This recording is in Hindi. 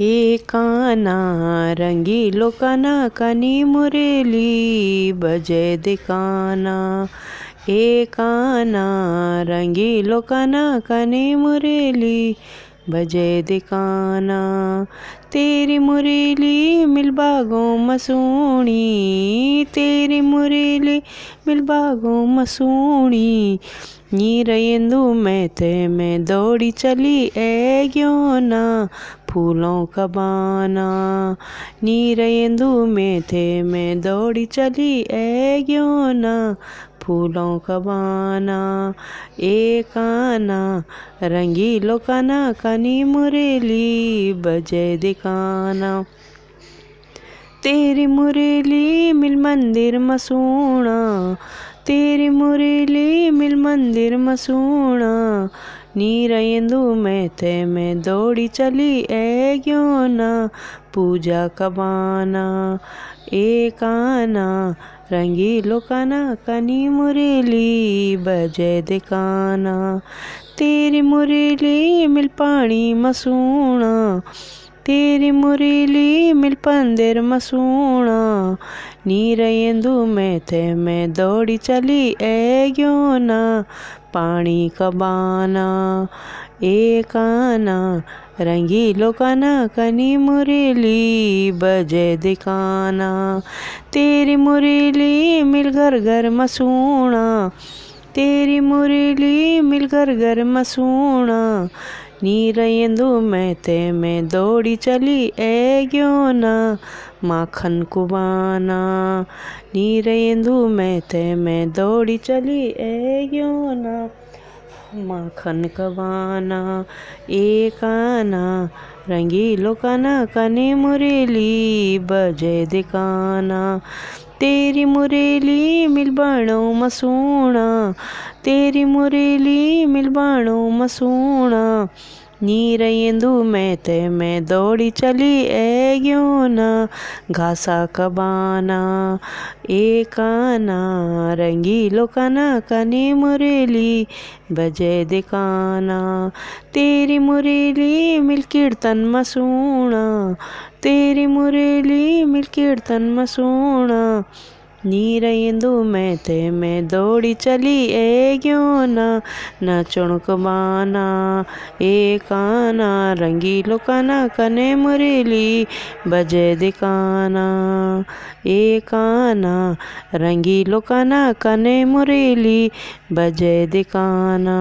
ए काना रंगीलो काना कनी मुरेली, बजे दे काना ए काना रंगीलो काना कनी मुरेली बजे दे काना तेरी मुरेली मिलबागो मसूणी तेरी मुरेली मिलबागो मसूणी नीरयेंदु में थे मैं दौड़ी चली ए ना, फूलों का बाना। नीरयेंदु में थे मैं दौड़ी चली ए ना फूलों का बाना ए काना रंगीलो काना कनी मुरेली बजे दिखाना। तेरी मुरली मिल मंदिर मसूणा तेरी मुरेली मिल मंदिर मसूणा नीरयेंदु में थे मैं दौड़ी चली ए ना? पूजा कबाना ए काना रंगीलो काना कनी मुरेली बजे दिखाना। तेरी मुरेली मिल पानी मसूणा तेरी मुरेली मिल पंदिर मसूणा नीरयेंदु में थे मैं दौड़ी चली ए ना पानी कबाना ए काना रंगीलो काना कनी मुरेली बजे दिखाना। तेरी मुरेली मिल घर घर मसूणा, तेरी मुरेली मिल घर घर मसूणा नीरयेंदु में थे मैं दौड़ी चली, ए ना? माखन कुबाना। नीरयेंदु में थे मैं दौड़ी चली, ए ना? माखन कबाना, ए काना। रंगीलो काना, कने मुरेली बजे दिकाना तेरी मुरेली मिल बाणो मसूणा तेरी मुरेली मिल बाणो मसूणा। मैं दौड़ी चली ए ना घासा कबाना ए काना रंगीलो काना कनी मुरेली बजे दिकाना तेरी मुरेली मिल कीर्तन मसूणा तेरी मुरेली मिल कीर्तन मसूणा नीरयेंदु में थे मैं दौड़ी चली ए ना नाचुणक बाना ए काना रंगीलो काना कने मुरेली बजे दिकाना ए काना रंगीलो काना कने मुरेली बजे दिकाना